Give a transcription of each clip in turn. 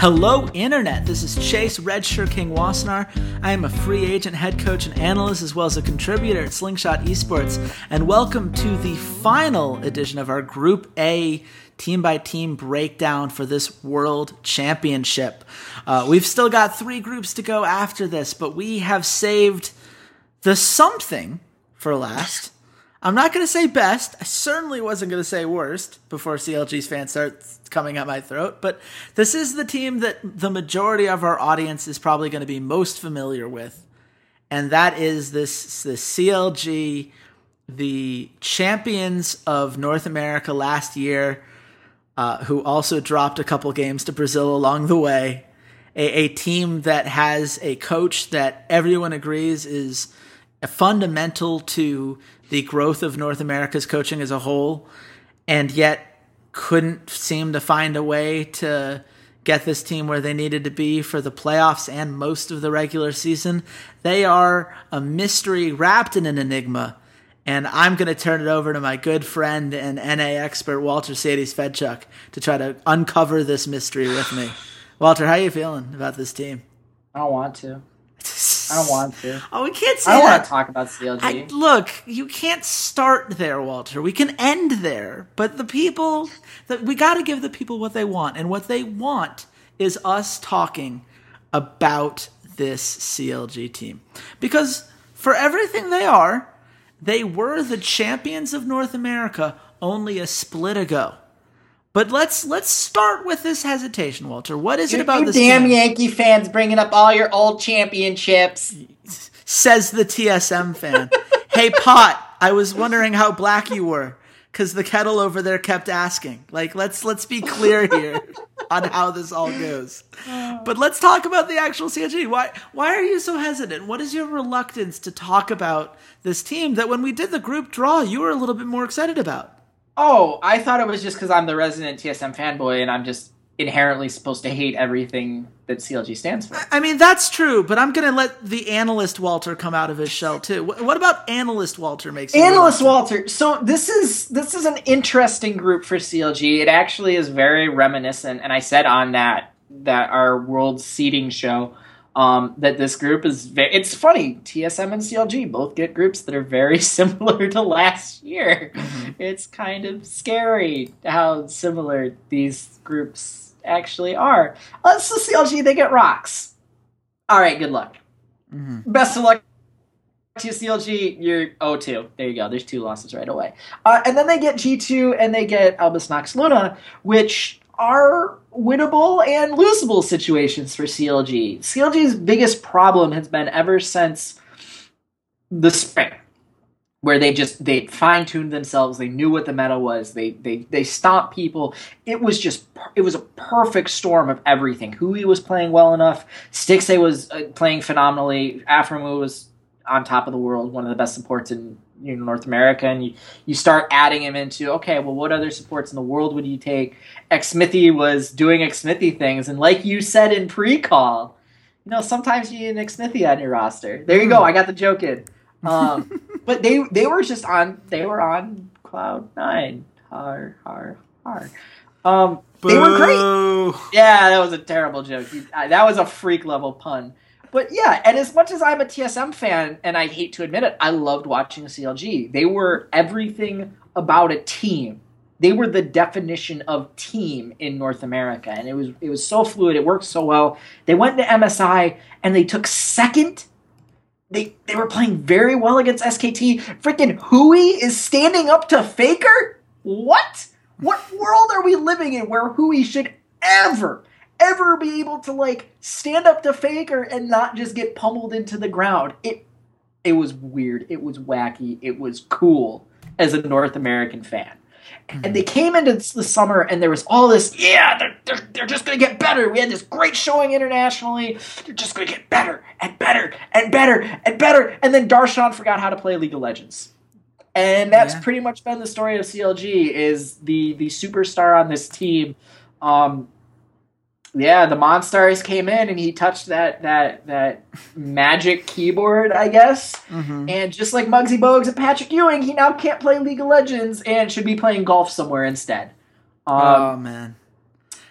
Hello, Internet. This is Chase Redshirt King Wassenaar. I am a free agent, head coach, and analyst, as well as a contributor at Slingshot Esports. And welcome to the final edition of our Group A team by team breakdown for this World Championship. Uh, we've still got three groups to go after this, but we have saved the something for last. I'm not going to say best. I certainly wasn't going to say worst before CLG's fans start coming at my throat. But this is the team that the majority of our audience is probably going to be most familiar with, and that is this the CLG, the champions of North America last year, uh, who also dropped a couple games to Brazil along the way. A, a team that has a coach that everyone agrees is fundamental to the growth of North America's coaching as a whole, and yet couldn't seem to find a way to get this team where they needed to be for the playoffs and most of the regular season. They are a mystery wrapped in an enigma. And I'm going to turn it over to my good friend and NA expert Walter Sadie's Fedchuk to try to uncover this mystery with me. Walter, how are you feeling about this team? I don't want to. I don't want to. Oh, we can't say I don't that. want to talk about CLG. I, look, you can't start there, Walter. We can end there, but the people that we got to give the people what they want, and what they want is us talking about this CLG team because for everything they are, they were the champions of North America only a split ago. But let's let's start with this hesitation, Walter. What is it about you this damn team? Yankee fans bringing up all your old championships. Says the TSM fan. hey, Pot, I was wondering how black you were because the kettle over there kept asking. Like, let's let's be clear here on how this all goes. But let's talk about the actual CLG. Why why are you so hesitant? What is your reluctance to talk about this team that when we did the group draw, you were a little bit more excited about? Oh, I thought it was just because I'm the resident TSM fanboy and I'm just inherently supposed to hate everything that CLG stands for. I mean, that's true, but I'm going to let the analyst Walter come out of his shell too. What about analyst Walter makes you Analyst? Walter. So this is this is an interesting group for CLG. It actually is very reminiscent, and I said on that that our world seeding show um, that this group is very. It's funny. TSM and CLG both get groups that are very similar to last year. It's kind of scary how similar these groups actually are. Uh, so CLG they get ROX. All right. Good luck. Best of luck to CLG, you're 0-2. There you go. There's two losses right away. Uh, and then they get G2 and they get Albus Nox Luna, which are winnable and losable situations for CLG. CLG's biggest problem has been ever since the spring, where they just they fine tuned themselves. They knew what the meta was. They they they stomped people. It was just it was a perfect storm of everything. Huhi was playing well enough. Stixxay was uh, playing phenomenally. Aphromoo was on top of the world, one of the best supports in you know, North America, and you, you start adding him into okay, well, what other supports in the world would you take? Xmithie was doing Xmithie things, and like you said in pre-call, you know, sometimes you need an Xmithie on your roster. There you go, I got the joke in. Um, but they they were just on they were on cloud nine. Har har har. Um, they were great. Yeah, that was a terrible joke. That was a freak level pun. But yeah, and as much as I'm a TSM fan, and I hate to admit it, I loved watching CLG. They were everything about a team. They were the definition of team in North America, and it was it was so fluid. It worked so well. They went to MSI and they took second they they were playing very well against SKT. Freaking Huhi is standing up to Faker. What? What world are we living in where Huhi should ever, ever be able to like stand up to Faker and not just get pummeled into the ground? It it was weird. It was wacky. It was cool as a North American fan. And they came into the summer and there was all this, yeah, they're, they're, they're just going to get better. We had this great showing internationally. They're just going to get better and better and better and better. And then Darshan forgot how to play League of Legends. And that's Yeah. pretty much been the story of CLG is the the superstar on this team. Um, yeah, the Monstars came in and he touched that that that magic keyboard, I guess. Mm-hmm. And just like Muggsy Bogues and Patrick Ewing, he now can't play League of Legends and should be playing golf somewhere instead. Um, oh man.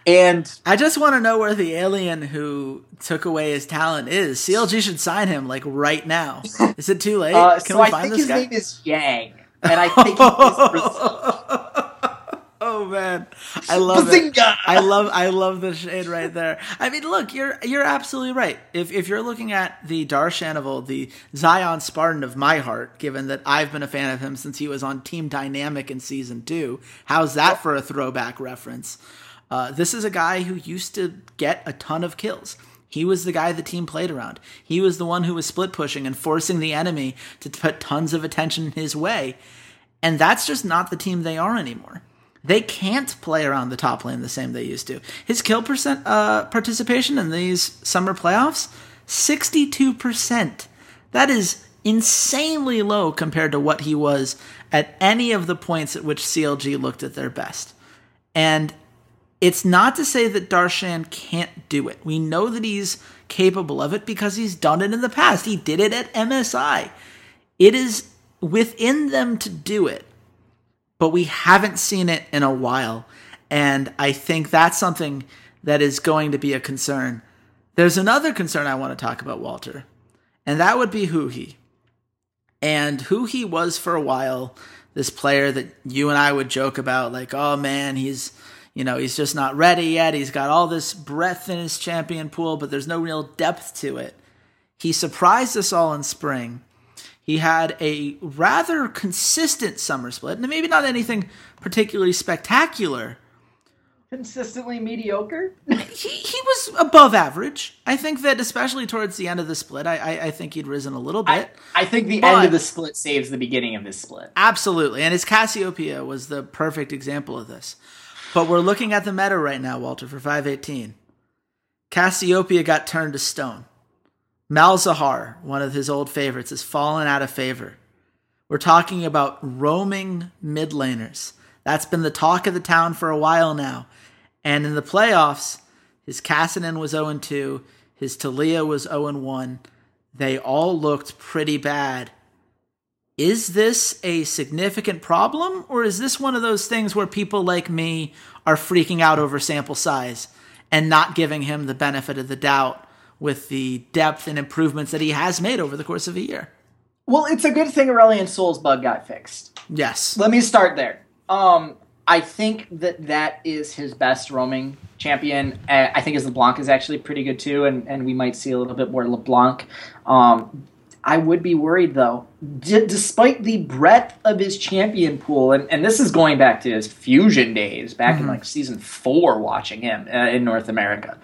and I just want to know where the alien who took away his talent is. CLG should sign him like right now. Is it too late? uh, Can so we I find think this his guy? name is Yang, and I think he's Brazil. Man, I love it. I love I love the shade right there. I mean, look, you're you're absolutely right. If if you're looking at the Darshan of old, the Zion Spartan of my heart, given that I've been a fan of him since he was on Team Dynamic in season two, how's that for a throwback reference? Uh, this is a guy who used to get a ton of kills. He was the guy the team played around. He was the one who was split pushing and forcing the enemy to put tons of attention in his way. And that's just not the team they are anymore. They can't play around the top lane the same they used to. His kill percent uh, participation in these summer playoffs, 62%. That is insanely low compared to what he was at any of the points at which CLG looked at their best. And it's not to say that Darshan can't do it. We know that he's capable of it because he's done it in the past. He did it at MSI. It is within them to do it, but we haven't seen it in a while. And I think that's something that is going to be a concern. There's another concern I want to talk about, Walter, and that would be Huhi. And Huhi was for a while, this player that you and I would joke about, like, oh man, he's you know, he's just not ready yet. He's got all this breadth in his champion pool, but there's no real depth to it. He surprised us all in spring. He had a rather consistent summer split, and maybe not anything particularly spectacular. consistently mediocre. He, he was above average. I think that, especially towards the end of the split, I, I, I think he'd risen a little I, bit. I think the But- end of the split saves the beginning of this split. Absolutely. And his Cassiopeia was the perfect example of this. But we're looking at the meta right now, Walter, for 518. Cassiopeia got turned to stone. Malzahar, one of his old favorites, has fallen out of favor. We're talking about roaming mid laners. That's been the talk of the town for a while now. And in the playoffs, his Kassadin was 0 2, his Taliyah was 0 1. They all looked pretty bad. Is this a significant problem, or is this one of those things where people like me are freaking out over sample size and not giving him the benefit of the doubt with the depth and improvements that he has made over the course of a year? Well, it's a good thing Aurelion Sol's bug got fixed. Yes. Let me start there. Um, I think that that is his best roaming champion. Uh, I think his LeBlanc is actually pretty good too, and, and we might see a little bit more LeBlanc. Um, I would be worried though, D- despite the breadth of his champion pool, and, and this is going back to his fusion days, back in like season four, watching him uh, in North America.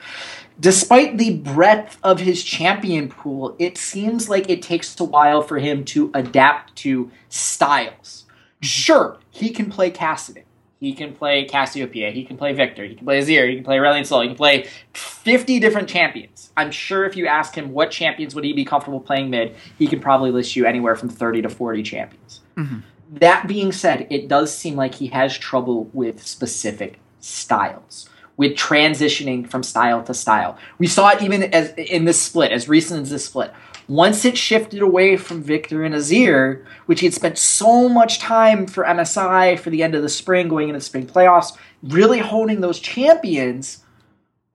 Despite the breadth of his champion pool, it seems like it takes a while for him to adapt to styles. Sure, he can play Cassidy. He can play Cassiopeia. He can play Viktor. He can play Azir. He can play Aurelion Sol. He can play 50 different champions. I'm sure if you ask him what champions would he be comfortable playing mid, he could probably list you anywhere from 30 to 40 champions. Mm-hmm. That being said, it does seem like he has trouble with specific styles, with transitioning from style to style. We saw it even as in this split, as recent as this split. Once it shifted away from Viktor and Azir, which he had spent so much time for MSI for the end of the spring, going into the spring playoffs, really honing those champions,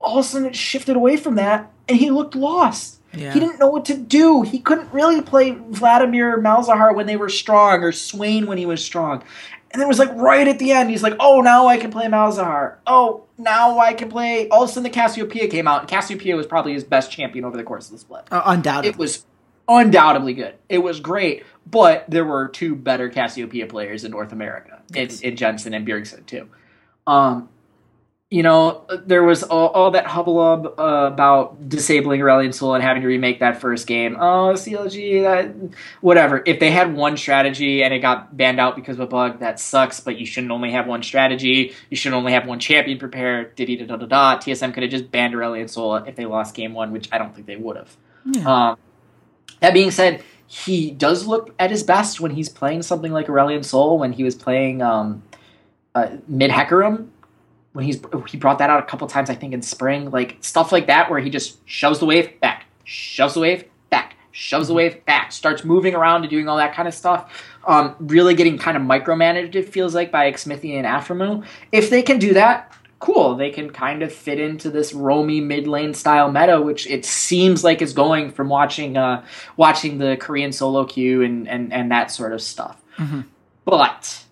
all of a sudden it shifted away from that, and he looked lost. Yeah. He didn't know what to do. He couldn't really play Vladimir Malzahar when they were strong, or Swain when he was strong. And then it was like right at the end, he's like, "Oh, now I can play Malzahar. Oh, now I can play." All of a sudden, the Cassiopeia came out, and Cassiopeia was probably his best champion over the course of the split. Uh, undoubtedly. It was undoubtedly good. It was great, but there were two better Cassiopeia players in North America, in, in Jensen and Bjergsen too. Um, you know, there was all, all that hubbub uh, about disabling Aurelion Sol and having to remake that first game. Oh, CLG, that, whatever. If they had one strategy and it got banned out because of a bug, that sucks, but you shouldn't only have one strategy. You should only have one champion prepared. Da da da da da. TSM could have just banned Aurelion Sol if they lost game one, which I don't think they would have. Yeah. Um, that being said, he does look at his best when he's playing something like Aurelion Sol, when he was playing um, uh, mid Hecarim when he's he brought that out a couple times, I think in spring, like stuff like that, where he just shoves the wave back, shoves the wave back, shoves the wave back, starts moving around and doing all that kind of stuff. Um, really getting kind of micromanaged, it feels like, by Xmithie and Aphromoo. If they can do that, cool. They can kind of fit into this roamy mid lane style meta, which it seems like is going from watching uh, watching the Korean solo queue and, and, and that sort of stuff. Mm-hmm. But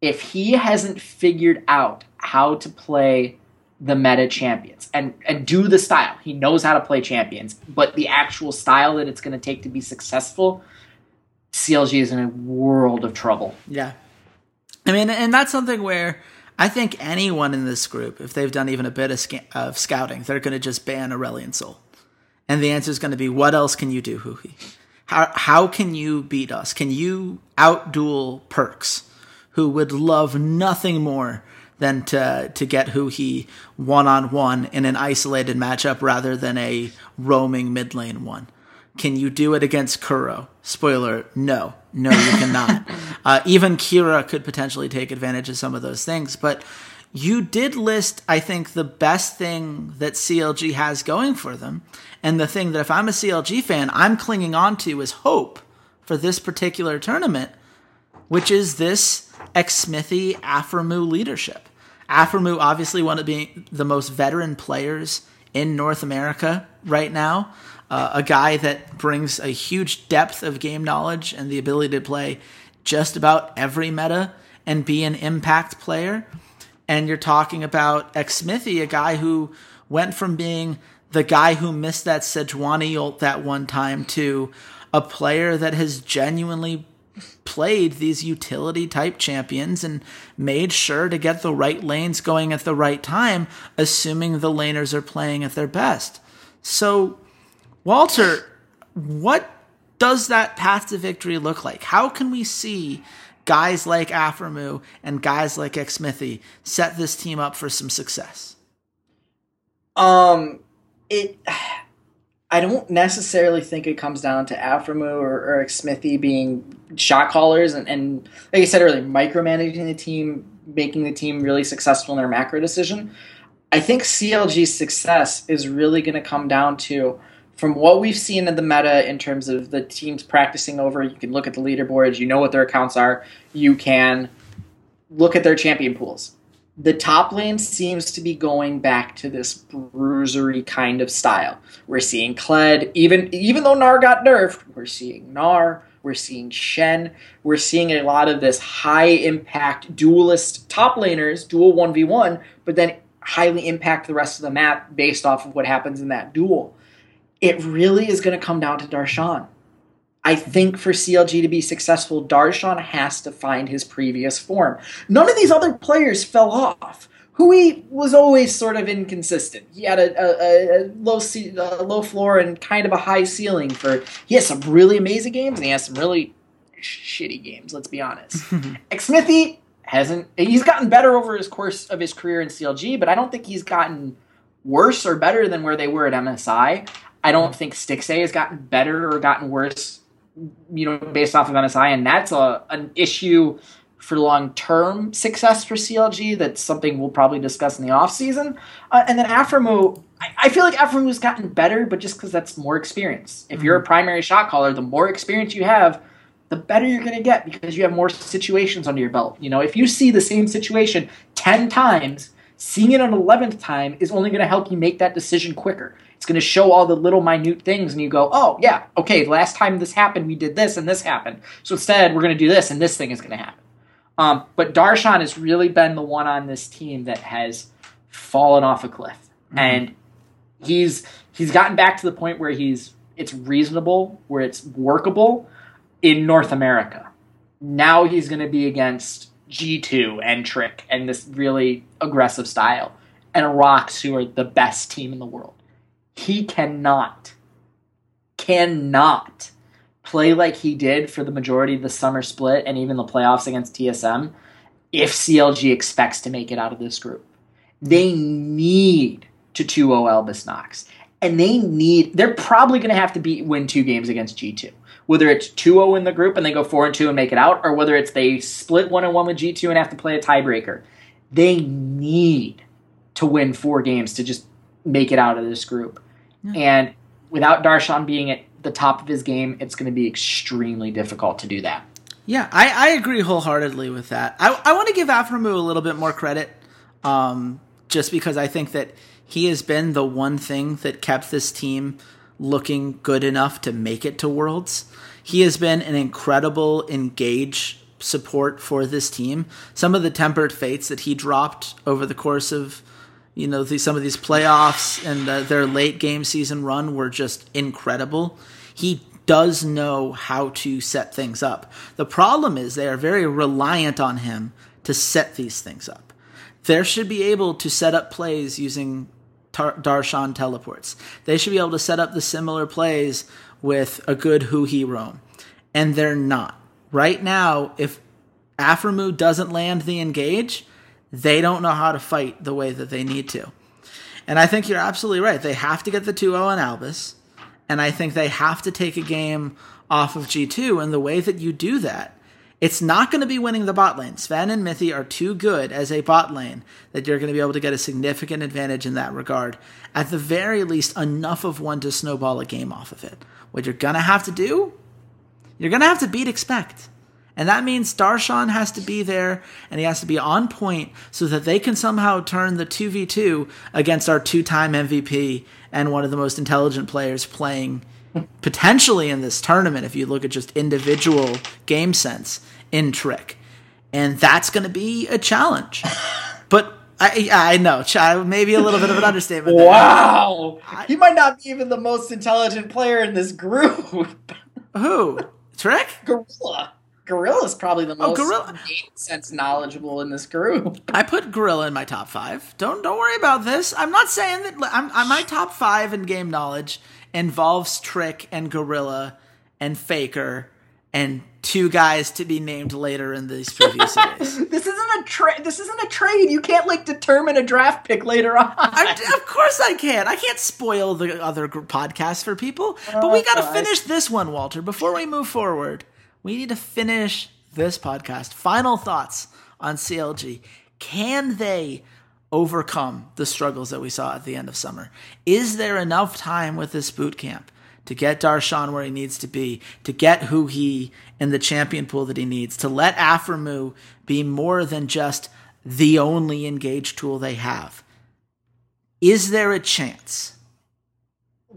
if he hasn't figured out how to play the meta champions and and do the style. He knows how to play champions, but the actual style that it's going to take to be successful, CLG is in a world of trouble. Yeah. I mean, and that's something where I think anyone in this group, if they've done even a bit of, sc- of scouting, they're going to just ban Aurelion Sol, And the answer is going to be, what else can you do, Huhi? How, how can you beat us? Can you outduel Perkz, who would love nothing more than to to get Huhi one on one in an isolated matchup rather than a roaming mid lane one. Can you do it against Kuro? Spoiler: No, no, you cannot. uh, even Kira could potentially take advantage of some of those things, but you did list, I think, the best thing that CLG has going for them, and the thing that if I'm a CLG fan, I'm clinging on to is hope for this particular tournament, which is this Xmithie Aphromoo leadership. Aphromoo obviously one of being the most veteran players in North America right now. Uh, a guy that brings a huge depth of game knowledge and the ability to play just about every meta and be an impact player. And you're talking about Xmithie, a guy who went from being the guy who missed that Sejuani ult that one time to a player that has genuinely played these utility type champions and made sure to get the right lanes going at the right time, assuming the laners are playing at their best. So, Walter, what does that path to victory look like? How can we see guys like Aphromoo and guys like Xmithie set this team up for some success? Um, it I don't necessarily think it comes down to Aphromoo or, or Xmithie being shot callers and, and, like I said earlier, micromanaging the team, making the team really successful in their macro decision. I think CLG's success is really going to come down to from what we've seen in the meta in terms of the teams practicing over. You can look at the leaderboards, you know what their accounts are, you can look at their champion pools the top lane seems to be going back to this bruisery kind of style. We're seeing Kled, even even though Gnar got nerfed, we're seeing Gnar, we're seeing Shen, we're seeing a lot of this high impact duelist top laners, dual 1v1, but then highly impact the rest of the map based off of what happens in that duel. It really is going to come down to Darshan. I think for CLG to be successful, Darshan has to find his previous form. None of these other players fell off. Huhi was always sort of inconsistent. He had a, a, a low a low floor and kind of a high ceiling. For he has some really amazing games and he has some really shitty games. Let's be honest. Xmithie hasn't. He's gotten better over his course of his career in CLG, but I don't think he's gotten worse or better than where they were at MSI. I don't mm. think Stixxay has gotten better or gotten worse you know, based off of MSI, and that's a an issue for long term success for CLG. That's something we'll probably discuss in the off season. Uh, and then Aphromoo, I, I feel like Aphromoo's gotten better, but just because that's more experience. If mm-hmm. you're a primary shot caller, the more experience you have, the better you're going to get because you have more situations under your belt. You know, if you see the same situation ten times, seeing it an eleventh time is only going to help you make that decision quicker. It's going to show all the little minute things, and you go, oh, yeah, okay, last time this happened, we did this and this happened. So instead, we're going to do this, and this thing is going to happen. Um, but Darshan has really been the one on this team that has fallen off a cliff. Mm-hmm. And he's he's gotten back to the point where he's it's reasonable, where it's workable in North America. Now he's going to be against G2 and Trick and this really aggressive style and ROX, who are the best team in the world. He cannot, cannot play like he did for the majority of the summer split and even the playoffs against TSM if CLG expects to make it out of this group. They need to 2 0 Albus NoX. And they need, they're probably going to have to beat, win two games against G2. Whether it's 2 0 in the group and they go 4 and 2 and make it out, or whether it's they split 1 and 1 with G2 and have to play a tiebreaker. They need to win four games to just make it out of this group. And without Darshan being at the top of his game, it's going to be extremely difficult to do that. Yeah, I, I agree wholeheartedly with that. I, I want to give Aphromoo a little bit more credit, um, just because I think that he has been the one thing that kept this team looking good enough to make it to Worlds. He has been an incredible engage support for this team. Some of the tempered fates that he dropped over the course of you know the, some of these playoffs and uh, their late game season run were just incredible. He does know how to set things up. The problem is they are very reliant on him to set these things up. There should be able to set up plays using Tar- Darshan teleports. They should be able to set up the similar plays with a good Huhi roam. And they're not. Right now, if Aphromoo doesn't land the engage, they don't know how to fight the way that they need to. And I think you're absolutely right. They have to get the 2 0 on Albus. And I think they have to take a game off of G2. And the way that you do that it's not going to be winning the bot lane. Zven and Mithy are too good as a bot lane that you're going to be able to get a significant advantage in that regard. At the very least, enough of one to snowball a game off of it. What you're going to have to do, you're going to have to beat Expect. And that means Darshan has to be there and he has to be on point so that they can somehow turn the 2v2 against our two time MVP and one of the most intelligent players playing potentially in this tournament if you look at just individual game sense in Trick. And that's going to be a challenge. But I, I know, maybe a little bit of an understatement. wow. he might not be even the most intelligent player in this group. Who? Trick? Gorilla. Gorilla's probably the oh, most oh, Gorilla. game sense knowledgeable in this group. I put Gorilla in my top five. Don't don't worry about this. I'm not saying that I'm, I'm my top five in game knowledge involves Trick and Gorilla and Faker and two guys to be named later in these preview series. this isn't a trade. This isn't a trade. You can't like determine a draft pick later on. I, of course I can. I can't spoil the other podcast for people. but oh, we got to finish this one, Walter. Before we move forward, we need to finish this podcast. Final thoughts on CLG. Can they overcome the struggles that we saw at the end of summer? Is there enough time with this boot camp to get Darshan where he needs to be, to get Huhi in the champion pool that he needs, to let Aphromoo be more than just the only engaged tool they have? Is there a chance?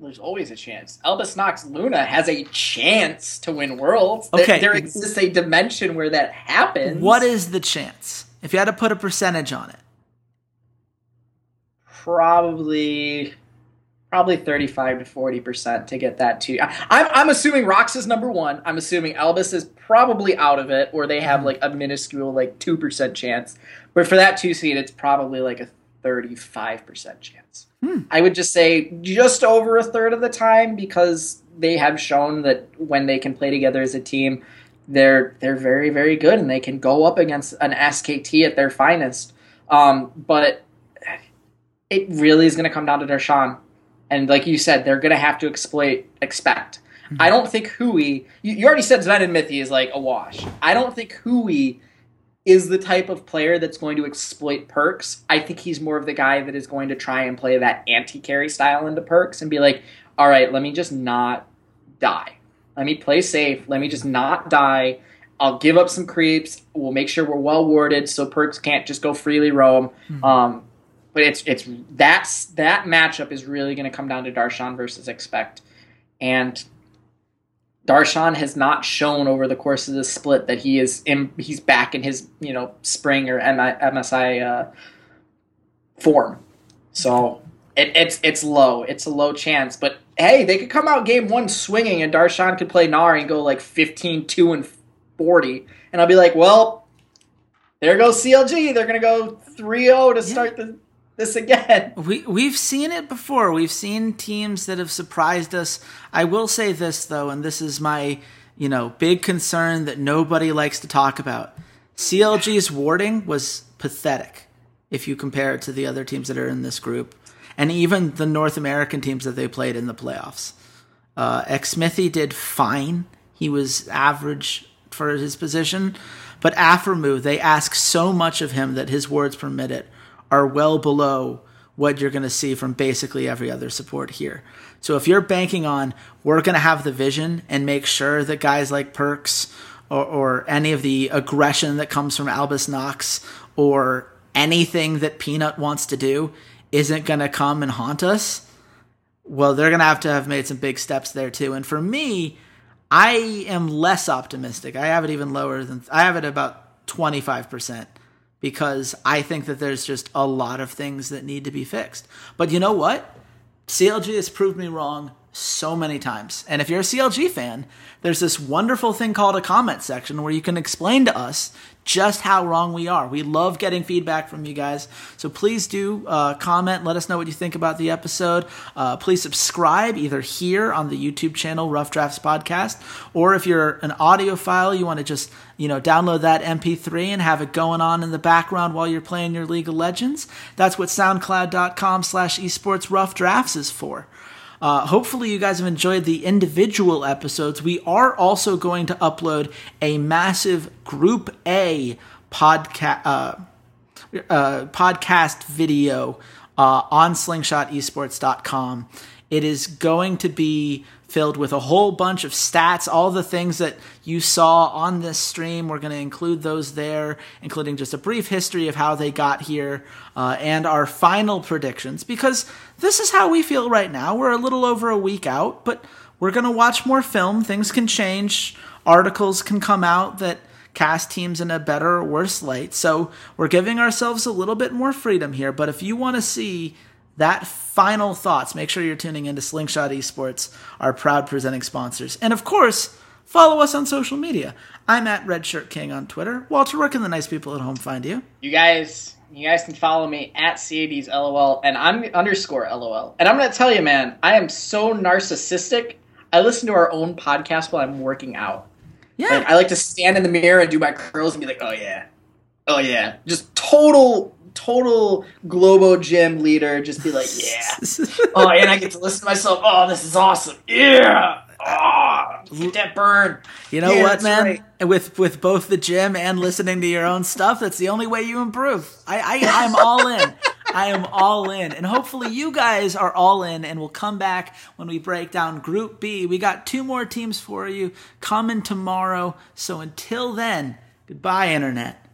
There's always a chance. Albus NoX Luna has a chance to win worlds. Okay. There, there exists a dimension where that happens. What is the chance? If you had to put a percentage on it probably probably 35 to 40 percent to get that two. I, I'm, I'm assuming Rox is number one. I'm assuming Albus is probably out of it, or they have mm-hmm. like a minuscule like two percent chance. But for that two seed, it's probably like a 35 percent chance. Hmm. I would just say just over a third of the time because they have shown that when they can play together as a team, they're they're very very good and they can go up against an SKT at their finest. Um, but it really is going to come down to Darshan. And like you said, they're going to have to exploit, Expect. Mm-hmm. I don't think Huhi, you, you, already said Zven and Mithy is like a wash. I don't think Huhi is the type of player that's going to exploit Perkz. I think he's more of the guy that is going to try and play that anti carry style into Perkz and be like, all right, let me just not die. Let me play safe. Let me just not die. I'll give up some creeps. We'll make sure we're well warded so Perkz can't just go freely roam. Mm-hmm. Um, but it's it's that's that matchup is really going to come down to Darshan versus Expect, and Darshan has not shown over the course of the split that he is in, he's back in his you know spring or MSI uh, form. So It, it's it's low. It's a low chance. But hey, they could come out game one swinging, and Darshan could play Nari and go like 15, 2, and 40. And I'll be like, well, there goes CLG. They're going to go 3 0 to start the, this again. We, we've seen it before. We've seen teams that have surprised us. I will say this, though, and this is my you know big concern that nobody likes to talk about. CLG's warding was pathetic if you compare it to the other teams that are in this group and even the North American teams that they played in the playoffs. Uh, Xmithie did fine. He was average for his position. But Aphromoo, they ask so much of him that his words per minute are well below what you're going to see from basically every other support here. So if you're banking on we're going to have the vision and make sure that guys like Perkz or, or any of the aggression that comes from Albus NoX or anything that Peanut wants to do isn't going to come and haunt us, well, they're going to have to have made some big steps there too. And for me, I am less optimistic. I have it even lower than I have it about 25% because I think that there's just a lot of things that need to be fixed. But you know what? CLG has proved me wrong so many times. And if you're a CLG fan, there's this wonderful thing called a comment section where you can explain to us just how wrong we are. We love getting feedback from you guys. So please do uh, comment. Let us know what you think about the episode. Uh, please subscribe either here on the YouTube channel, Rough Drafts Podcast, or if you're an audiophile, you want to just you know download that MP3 and have it going on in the background while you're playing your League of Legends. That's what SoundCloud.com slash esports rough drafts is for. Uh, hopefully, you guys have enjoyed the individual episodes. We are also going to upload a massive Group A podcast uh, uh, podcast video uh, on SlingshotEsports.com. It is going to be filled with a whole bunch of stats, all the things that you saw on this stream. We're going to include those there, including just a brief history of how they got here uh, and our final predictions, because this is how we feel right now. We're a little over a week out, but we're going to watch more film. Things can change, articles can come out that cast teams in a better or worse light. So we're giving ourselves a little bit more freedom here. But if you want to see that final thoughts, make sure you're tuning into Slingshot Esports, our proud presenting sponsors. And of course, follow us on social media. I'm at Redshirt King on Twitter. Walter, where can the nice people at home find you? You guys, you guys can follow me at CAD's LOL, and I'm underscore LOL. And I'm gonna tell you, man, I am so narcissistic. I listen to our own podcast while I'm working out. Yeah. Like, I like to stand in the mirror and do my curls and be like, oh yeah, oh yeah, just total total Globo gym leader, just be like, yeah. oh, and I get to listen to myself. Oh, this is awesome. Yeah. Oh, get that burn. You know Yeah, what, man? right. With with both the gym and listening to your own stuff, that's the only way you improve. I, I I'm all in. I am all in, and hopefully you guys are all in, and we'll come back when we break down Group B. We got two more teams for you coming tomorrow. So until then, goodbye, internet.